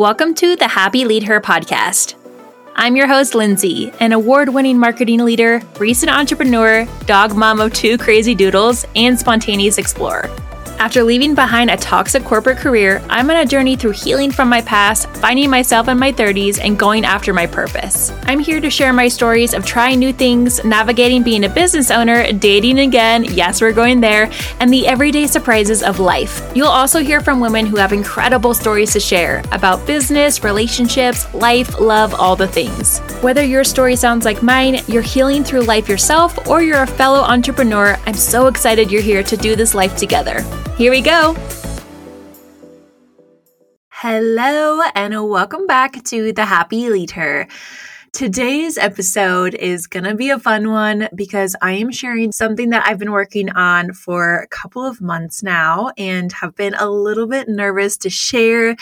Welcome to the Happy Lead Her podcast. I'm your host, Lindsay, an award winning marketing leader, recent entrepreneur, dog mom of two crazy doodles, and spontaneous explorer. After leaving behind a toxic corporate career, I'm on a journey through healing from my past, finding myself in my 30s, and going after my purpose. I'm here to share my stories of trying new things, navigating being a business owner, dating again, yes, we're going there, and the everyday surprises of life. You'll also hear from women who have incredible stories to share about business, relationships, life, love, all the things. Whether your story sounds like mine, you're healing through life yourself, or you're a fellow entrepreneur, I'm so excited you're here to do this life together. Here we go. Hello, and welcome back to the Happy LeadHer. Today's episode is going to be a fun one because I am sharing something that I've been working on for a couple of months now and have been a little bit nervous to share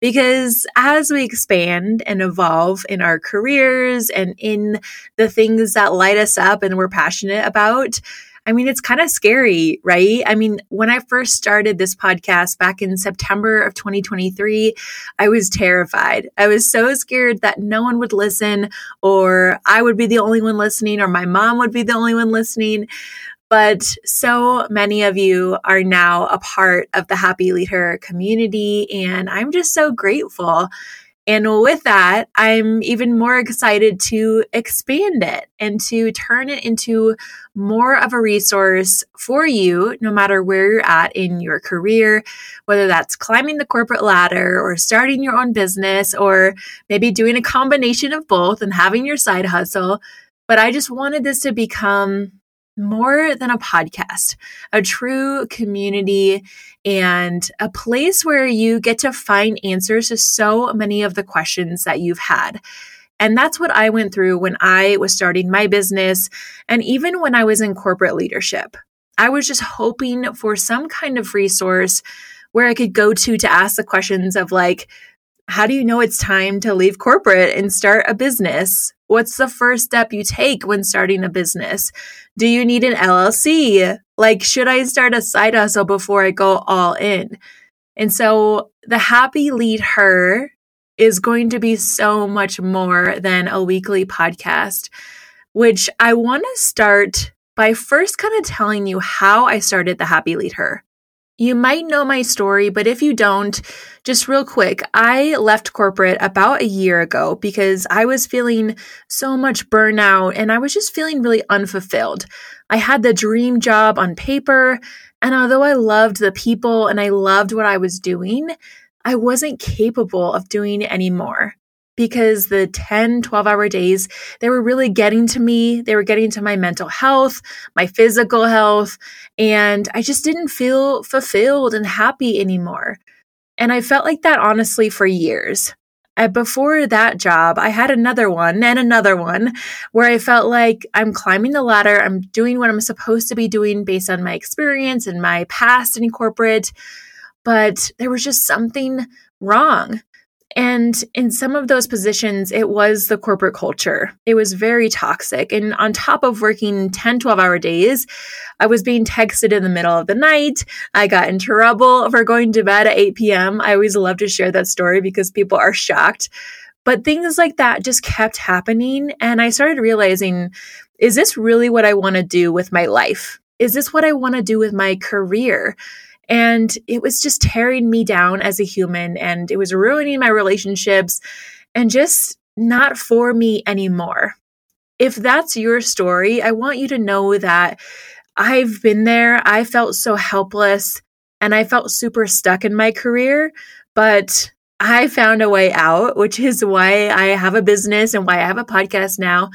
because as we expand and evolve in our careers and in the things that light us up and we're passionate about, I mean, it's kind of scary, right? I mean, when I first started this podcast back in September of 2023, I was terrified. I was so scared that no one would listen, or I would be the only one listening, or my mom would be the only one listening. But so many of you are now a part of the Happy LeadHer community, and I'm just so grateful. And with that, I'm even more excited to expand it and to turn it into more of a resource for you, no matter where you're at in your career, whether that's climbing the corporate ladder or starting your own business, or maybe doing a combination of both and having your side hustle. But I just wanted this to become more than a podcast, a true community and a place where you get to find answers to so many of the questions that you've had. And that's what I went through when I was starting my business and even when I was in corporate leadership. I was just hoping for some kind of resource where I could go to to ask the questions of like, how do you know it's time to leave corporate and start a business? What's the first step you take when starting a business? Do you need an LLC? Like, should I start a side hustle before I go all in? And so the happy lead her is going to be so much more than a weekly podcast, which I want to start by first kind of telling you how I started the happy lead her. You might know my story, but if you don't, just real quick, I left corporate about a year ago because I was feeling so much burnout and I was just feeling really unfulfilled. I had the dream job on paper, and although I loved the people and I loved what I was doing, I wasn't capable of doing it anymore because the 10, 12 hour days, they were really getting to me. They were getting to my mental health, my physical health, and I just didn't feel fulfilled and happy anymore. And I felt like that honestly for years. Before that job, I had another one and another one where I felt like I'm climbing the ladder. I'm doing what I'm supposed to be doing based on my experience and my past in corporate. But there was just something wrong. And in some of those positions, it was the corporate culture. It was very toxic. And on top of working 10, 12 hour days, I was being texted in the middle of the night. I got in trouble for going to bed at 8 p.m. I always love to share that story because people are shocked. But things like that just kept happening. And I started realizing is this really what I want to do with my life? Is this what I want to do with my career? And it was just tearing me down as a human and it was ruining my relationships and just not for me anymore. If that's your story, I want you to know that I've been there. I felt so helpless and I felt super stuck in my career, but I found a way out, which is why I have a business and why I have a podcast now.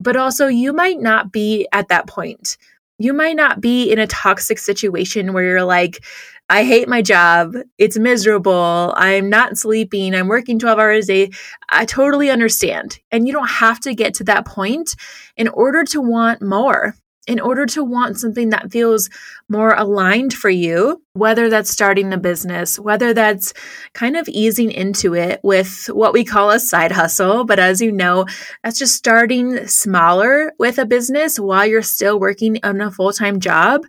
But also, you might not be at that point you might not be in a toxic situation where you're like, I hate my job. It's miserable. I'm not sleeping. I'm working 12 hours a day. I totally understand. And you don't have to get to that point in order to want more in order to want something that feels more aligned for you, whether that's starting a business, whether that's kind of easing into it with what we call a side hustle. But as you know, that's just starting smaller with a business while you're still working on a full time job.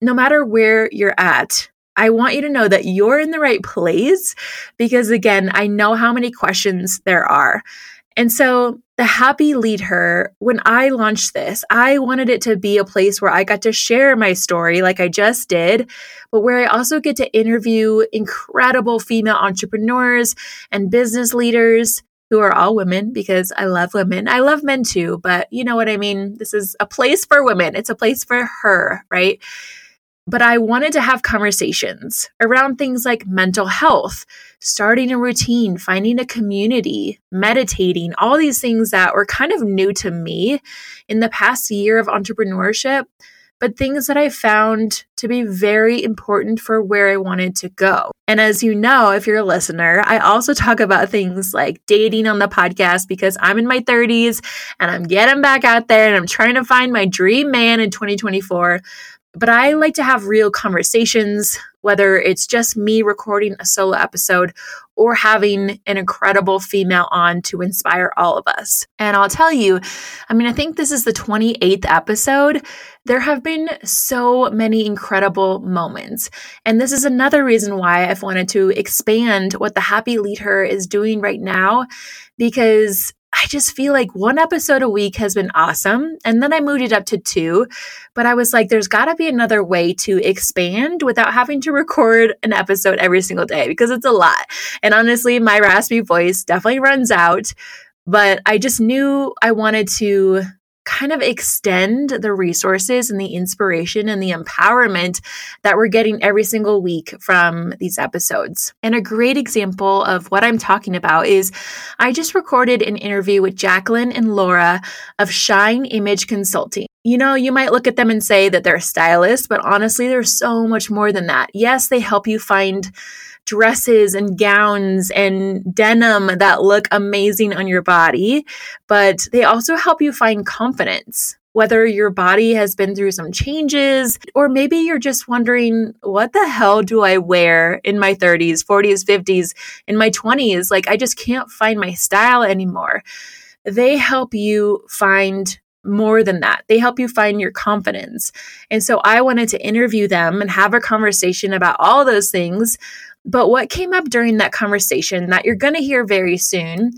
No matter where you're at, I want you to know that you're in the right place because, again, I know how many questions there are. And so, the Happy LeadHer, when I launched this, I wanted it to be a place where I got to share my story like I just did, but where I also get to interview incredible female entrepreneurs and business leaders who are all women because I love women. I love men too, but you know what I mean? This is a place for women. It's a place for her, right? But I wanted to have conversations around things like mental health, starting a routine, finding a community, meditating, all these things that were kind of new to me in the past year of entrepreneurship but things that I found to be very important for where I wanted to go. And as you know, if you're a listener, I also talk about things like dating on the podcast because I'm in my 30s and I'm getting back out there and I'm trying to find my dream man in 2024. But I like to have real conversations, whether it's just me recording a solo episode or having an incredible female on to inspire all of us. And I'll tell you, I mean, I think this is the 28th episode. There have been so many incredible moments. And this is another reason why I've wanted to expand what the Happy LeadHer is doing right now, because I just feel like one episode a week has been awesome. And then I moved it up to two. But I was like, there's got to be another way to expand without having to record an episode every single day because it's a lot. And honestly, my raspy voice definitely runs out. But I just knew I wanted to kind of extend the resources and the inspiration and the empowerment that we're getting every single week from these episodes. And a great example of what I'm talking about is I just recorded an interview with Jacqueline and Laura of Shine Image Consulting. You know, you might look at them and say that they're stylists, but honestly, they're so much more than that. Yes, they help you find dresses and gowns and denim that look amazing on your body, but they also help you find confidence. Whether your body has been through some changes, or maybe you're just wondering, what the hell do I wear in my 30s, 40s, 50s, in my 20s? Like, I just can't find my style anymore. They help you find more than that. They help you find your confidence. And so I wanted to interview them and have a conversation about all those things but what came up during that conversation that you're going to hear very soon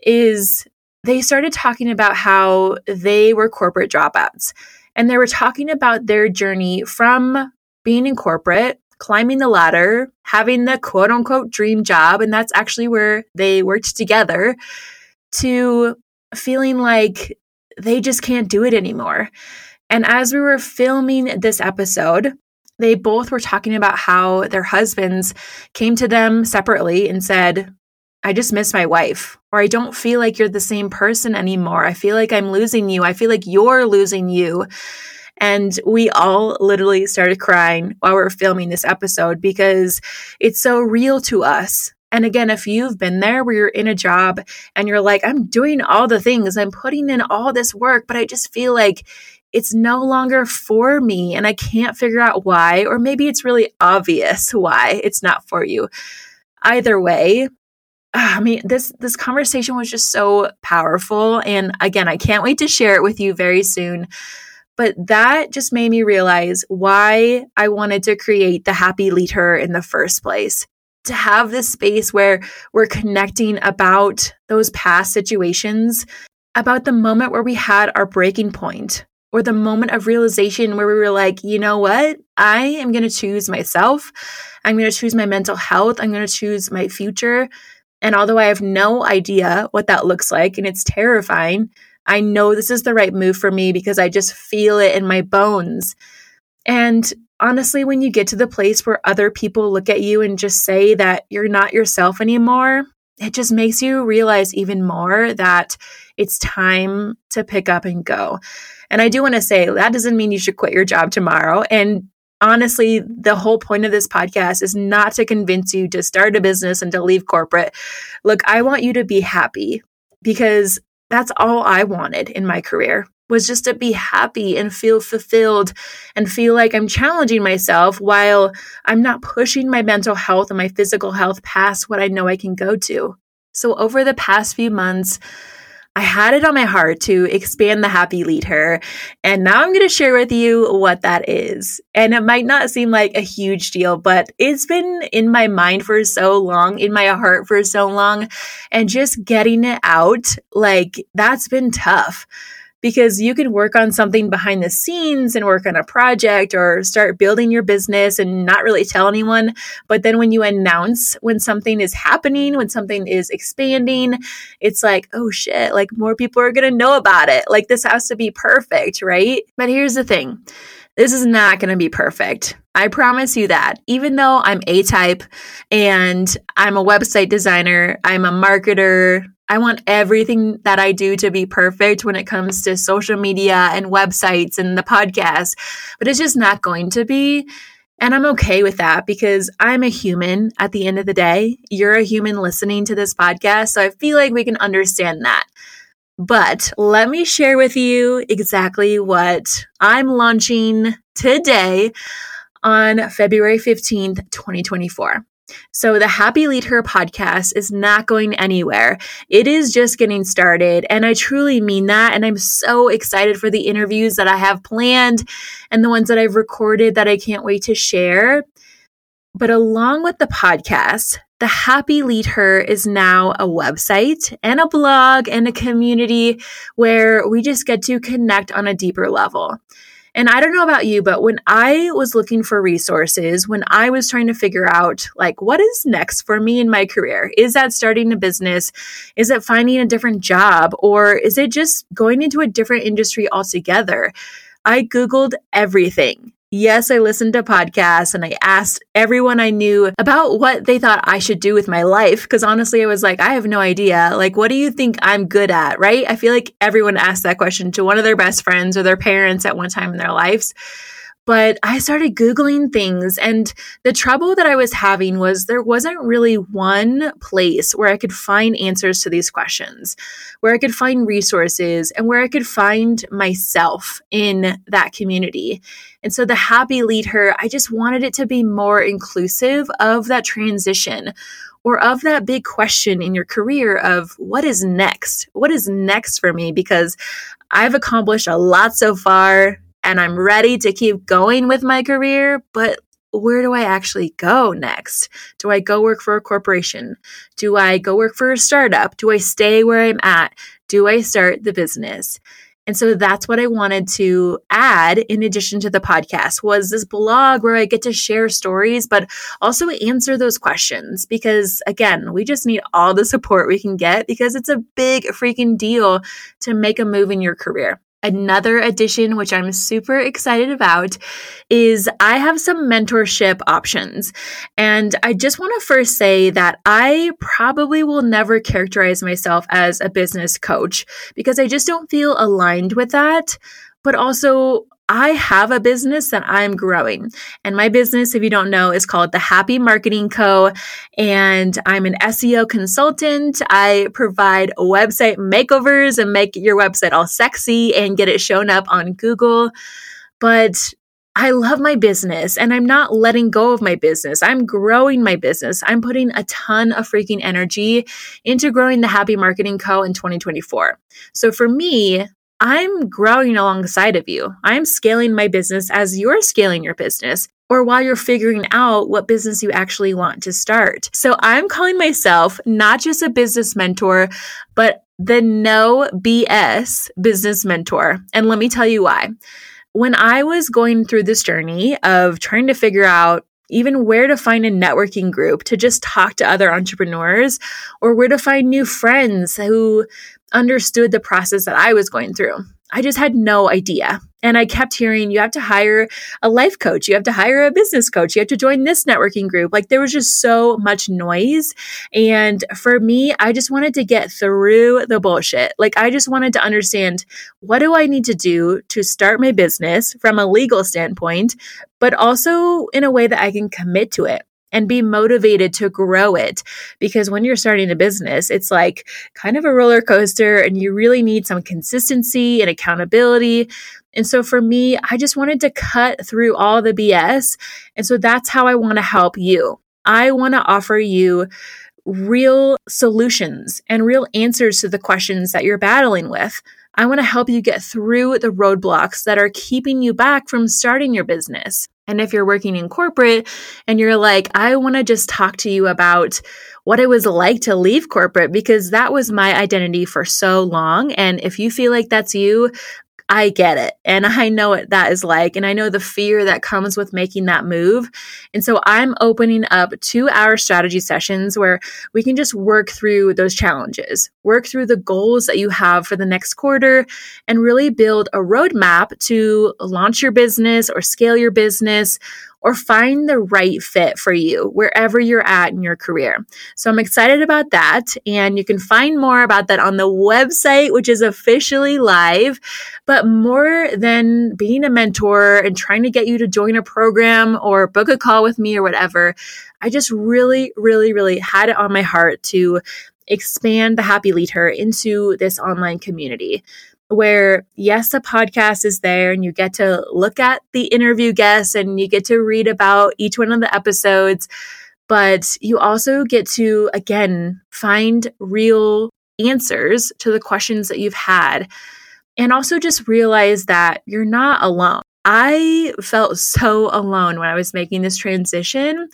is they started talking about how they were corporate dropouts. And they were talking about their journey from being in corporate, climbing the ladder, having the quote unquote dream job. And that's actually where they worked together to feeling like they just can't do it anymore. And as we were filming this episode, they both were talking about how their husbands came to them separately and said, I just miss my wife, or I don't feel like you're the same person anymore. I feel like I'm losing you. I feel like you're losing you. And we all literally started crying while we are filming this episode because it's so real to us. And again, if you've been there where you're in a job and you're like, I'm doing all the things, I'm putting in all this work, but I just feel like it's no longer for me and I can't figure out why, or maybe it's really obvious why it's not for you. Either way, ah, I mean, this this conversation was just so powerful, and again, I can't wait to share it with you very soon. But that just made me realize why I wanted to create the Happy LeadHer in the first place. To have this space where we're connecting about those past situations, about the moment where we had our breaking point, or the moment of realization where we were like, you know what? I am going to choose myself. I'm going to choose my mental health. I'm going to choose my future. And although I have no idea what that looks like and it's terrifying, I know this is the right move for me because I just feel it in my bones. And honestly, when you get to the place where other people look at you and just say that you're not yourself anymore, it just makes you realize even more that it's time to pick up and go. And I do want to say that doesn't mean you should quit your job tomorrow. And honestly, the whole point of this podcast is not to convince you to start a business and to leave corporate. Look, I want you to be happy because that's all I wanted in my career was just to be happy and feel fulfilled and feel like I'm challenging myself while I'm not pushing my mental health and my physical health past what I know I can go to. So over the past few months, I had it on my heart to expand the Happy LeadHer. And now I'm going to share with you what that is. And it might not seem like a huge deal, but it's been in my mind for so long, in my heart for so long. And just getting it out, like that's been tough because you can work on something behind the scenes and work on a project or start building your business and not really tell anyone. But then when you announce when something is happening, when something is expanding, it's like, oh shit, like more people are going to know about it. Like this has to be perfect, right? But here's the thing. This is not going to be perfect. I promise you that. Even though I'm A type and I'm a website designer, I'm a marketer, I want everything that I do to be perfect when it comes to social media and websites and the podcast, but it's just not going to be. And I'm okay with that because I'm a human at the end of the day. You're a human listening to this podcast. So I feel like we can understand that. But let me share with you exactly what I'm launching today on February 15th, 2024. So, the Happy LeadHer podcast is not going anywhere. It is just getting started. And I truly mean that. And I'm so excited for the interviews that I have planned and the ones that I've recorded that I can't wait to share. But along with the podcast, the Happy LeadHer is now a website and a blog and a community where we just get to connect on a deeper level. And I don't know about you, but when I was looking for resources, when I was trying to figure out like what is next for me in my career, is that starting a business? Is it finding a different job? Or is it just going into a different industry altogether? I Googled everything. Yes, I listened to podcasts and I asked everyone I knew about what they thought I should do with my life. Cause honestly, I was like, I have no idea. Like, what do you think I'm good at? Right. I feel like everyone asked that question to one of their best friends or their parents at one time in their lives. But I started Googling things, and the trouble that I was having was there wasn't really one place where I could find answers to these questions, where I could find resources, and where I could find myself in that community. And so the Happy LeadHer, I just wanted it to be more inclusive of that transition or of that big question in your career of what is next? What is next for me? Because I've accomplished a lot so far and I'm ready to keep going with my career, but where do I actually go next? Do I go work for a corporation? Do I go work for a startup? Do I stay where I'm at? Do I start the business? And so that's what I wanted to add in addition to the podcast was this blog where I get to share stories but also answer those questions because again, we just need all the support we can get because it's a big freaking deal to make a move in your career. Another addition, which I'm super excited about, is I have some mentorship options. And I just want to first say that I probably will never characterize myself as a business coach because I just don't feel aligned with that. But also, I have a business that I'm growing. And my business, if you don't know, is called The Happy Marketing Co. And I'm an SEO consultant. I provide website makeovers and make your website all sexy and get it shown up on Google. But I love my business and I'm not letting go of my business. I'm growing my business. I'm putting a ton of freaking energy into growing the Happy Marketing Co. in 2024. So for me, I'm growing alongside of you. I'm scaling my business as you're scaling your business or while you're figuring out what business you actually want to start. So I'm calling myself not just a business mentor, but the no BS business mentor. And let me tell you why. When I was going through this journey of trying to figure out even where to find a networking group to just talk to other entrepreneurs or where to find new friends who understood the process that I was going through. I just had no idea. And I kept hearing, you have to hire a life coach, you have to hire a business coach, you have to join this networking group. Like there was just so much noise. And for me, I just wanted to get through the bullshit. Like I just wanted to understand what do I need to do to start my business from a legal standpoint, but also in a way that I can commit to it and be motivated to grow it. Because when you're starting a business, it's like kind of a roller coaster and you really need some consistency and accountability. And so for me, I just wanted to cut through all the BS. And so that's how I want to help you. I want to offer you real solutions and real answers to the questions that you're battling with. I want to help you get through the roadblocks that are keeping you back from starting your business. And if you're working in corporate and you're like, I want to just talk to you about what it was like to leave corporate because that was my identity for so long. And if you feel like that's you, I get it. And I know what that is like. And I know the fear that comes with making that move. And so I'm opening up two hour strategy sessions where we can just work through those challenges, work through the goals that you have for the next quarter, and really build a roadmap to launch your business or scale your business or find the right fit for you wherever you're at in your career. So I'm excited about that. And you can find more about that on the website, which is officially live. But more than being a mentor and trying to get you to join a program or book a call with me or whatever, I just really, really, really had it on my heart to expand the Happy LeadHer into this online community where yes, a podcast is there and you get to look at the interview guests and you get to read about each one of the episodes, but you also get to, again, find real answers to the questions that you've had. And also just realize that you're not alone. I felt so alone when I was making this transition.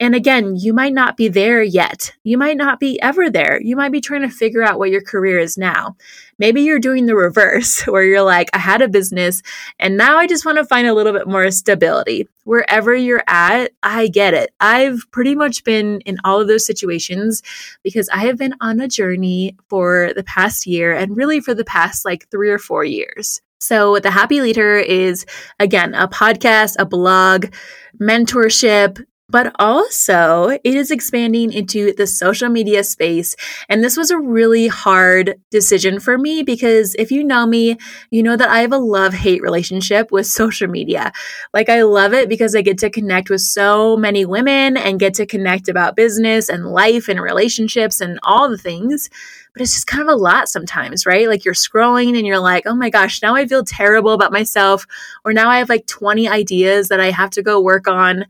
And again, you might not be there yet. You might not be ever there. You might be trying to figure out what your career is now. Maybe you're doing the reverse where you're like, I had a business and now I just want to find a little bit more stability. Wherever you're at, I get it. I've pretty much been in all of those situations because I have been on a journey for the past year and really for the past like three or four years. So, The Happy LeadHer is, again, a podcast, a blog, mentorship, but also it is expanding into the social media space. And this was a really hard decision for me because if you know me, you know that I have a love hate relationship with social media. Like, I love it because I get to connect with so many women and get to connect about business and life and relationships and all the things but it's just kind of a lot sometimes, right? Like you're scrolling and you're like, oh my gosh, now I feel terrible about myself, or now I have like 20 ideas that I have to go work on.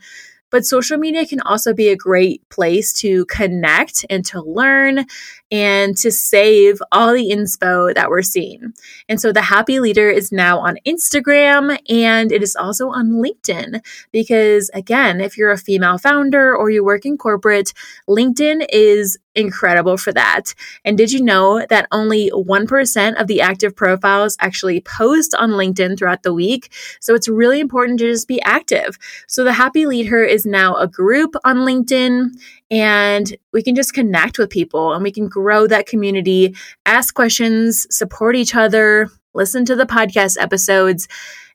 But social media can also be a great place to connect and to learn and to save all the inspo that we're seeing. And so the Happy LeadHer is now on Instagram and it is also on LinkedIn because, again, if you're a female founder or you work in corporate, LinkedIn is incredible for that. And did you know that only 1% of the active profiles actually post on LinkedIn throughout the week? So it's really important to just be active. So the Happy LeadHer is now a group on LinkedIn and we can just connect with people and we can grow that community, ask questions, support each other, listen to the podcast episodes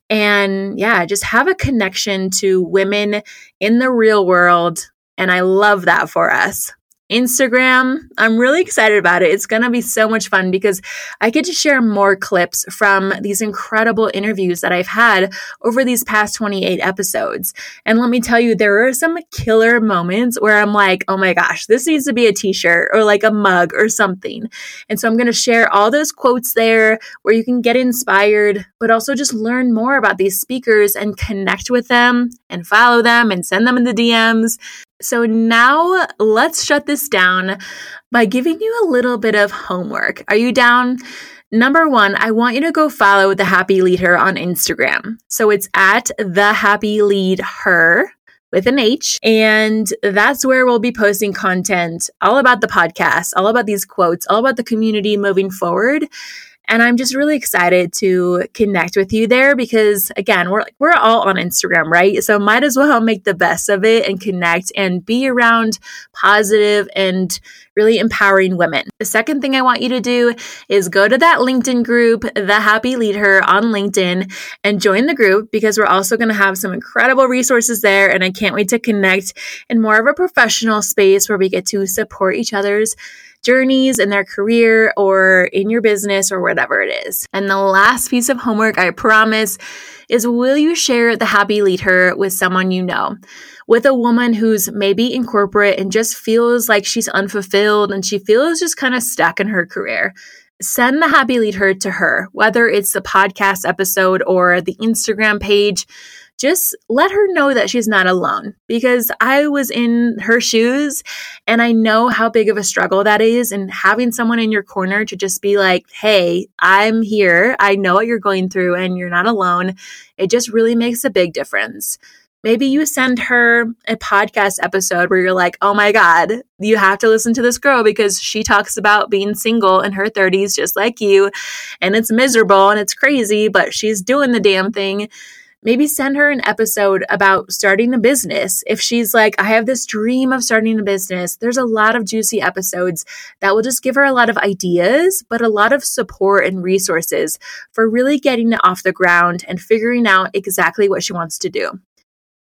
and yeah, just have a connection to women in the real world. And I love that for us. Instagram. I'm really excited about it. It's going to be so much fun because I get to share more clips from these incredible interviews that I've had over these past 28 episodes. And let me tell you, there are some killer moments where I'm like, oh my gosh, this needs to be a t shirt or like a mug or something. And so I'm going to share all those quotes there where you can get inspired, but also just learn more about these speakers and connect with them and follow them and send them in the DMs. So now let's shut this down by giving you a little bit of homework. Are you down? Number one, I want you to go follow the Happy LeadHer on Instagram. So it's at the Happy Lead Her with an H. And that's where we'll be posting content all about the podcast, all about these quotes, all about the community moving forward. And I'm just really excited to connect with you there because again, we're like we're all on Instagram, right? So might as well make the best of it and connect and be around positive and really empowering women. The second thing I want you to do is go to that LinkedIn group, The Happy LeadHer on LinkedIn, and join the group because we're also going to have some incredible resources there. And I can't wait to connect in more of a professional space where we get to support each other's journeys in their career or in your business or whatever it is. And the last piece of homework, I promise, is will you share the happy leader with someone you know? With a woman who's maybe in corporate and just feels like she's unfulfilled and she feels just kind of stuck in her career send the happy leader to her, whether it's the podcast episode or the Instagram page just let her know that she's not alone because I was in her shoes and I know how big of a struggle that is. And having someone in your corner to just be like, hey, I'm here. I know what you're going through and you're not alone. It just really makes a big difference. Maybe you send her a podcast episode where you're like, oh my God, you have to listen to this girl because she talks about being single in her 30s, just like you. And it's miserable and it's crazy, but she's doing the damn thing maybe send her an episode about starting a business. If she's like, I have this dream of starting a business, there's a lot of juicy episodes that will just give her a lot of ideas, but a lot of support and resources for really getting it off the ground and figuring out exactly what she wants to do.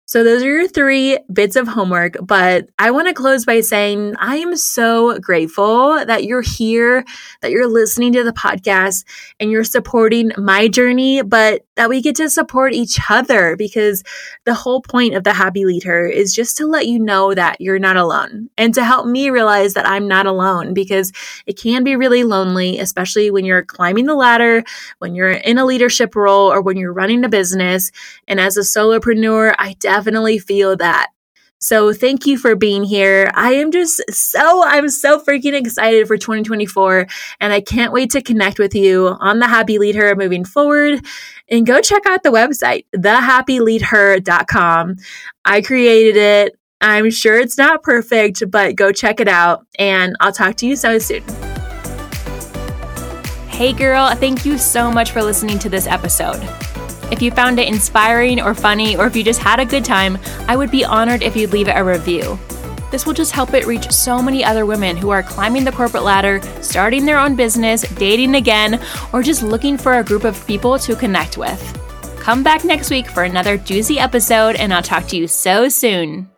So, those are your three bits of homework. But I want to close by saying I am so grateful that you're here, that you're listening to the podcast, and you're supporting my journey, but that we get to support each other because the whole point of the Happy LeadHer is just to let you know that you're not alone and to help me realize that I'm not alone because it can be really lonely, especially when you're climbing the ladder, when you're in a leadership role, or when you're running a business. And as a solopreneur, I definitely definitely feel that. So thank you for being here. I am just so, I'm so freaking excited for 2024 and I can't wait to connect with you on the Happy Lead Her moving forward and go check out the website, thehappyleadher.com. I created it. I'm sure it's not perfect, but go check it out and I'll talk to you so soon. Hey girl, thank you so much for listening to this episode. If you found it inspiring or funny, or if you just had a good time, I would be honored if you'd leave it a review. This will just help it reach so many other women who are climbing the corporate ladder, starting their own business, dating again, or just looking for a group of people to connect with. Come back next week for another juicy episode, and I'll talk to you so soon.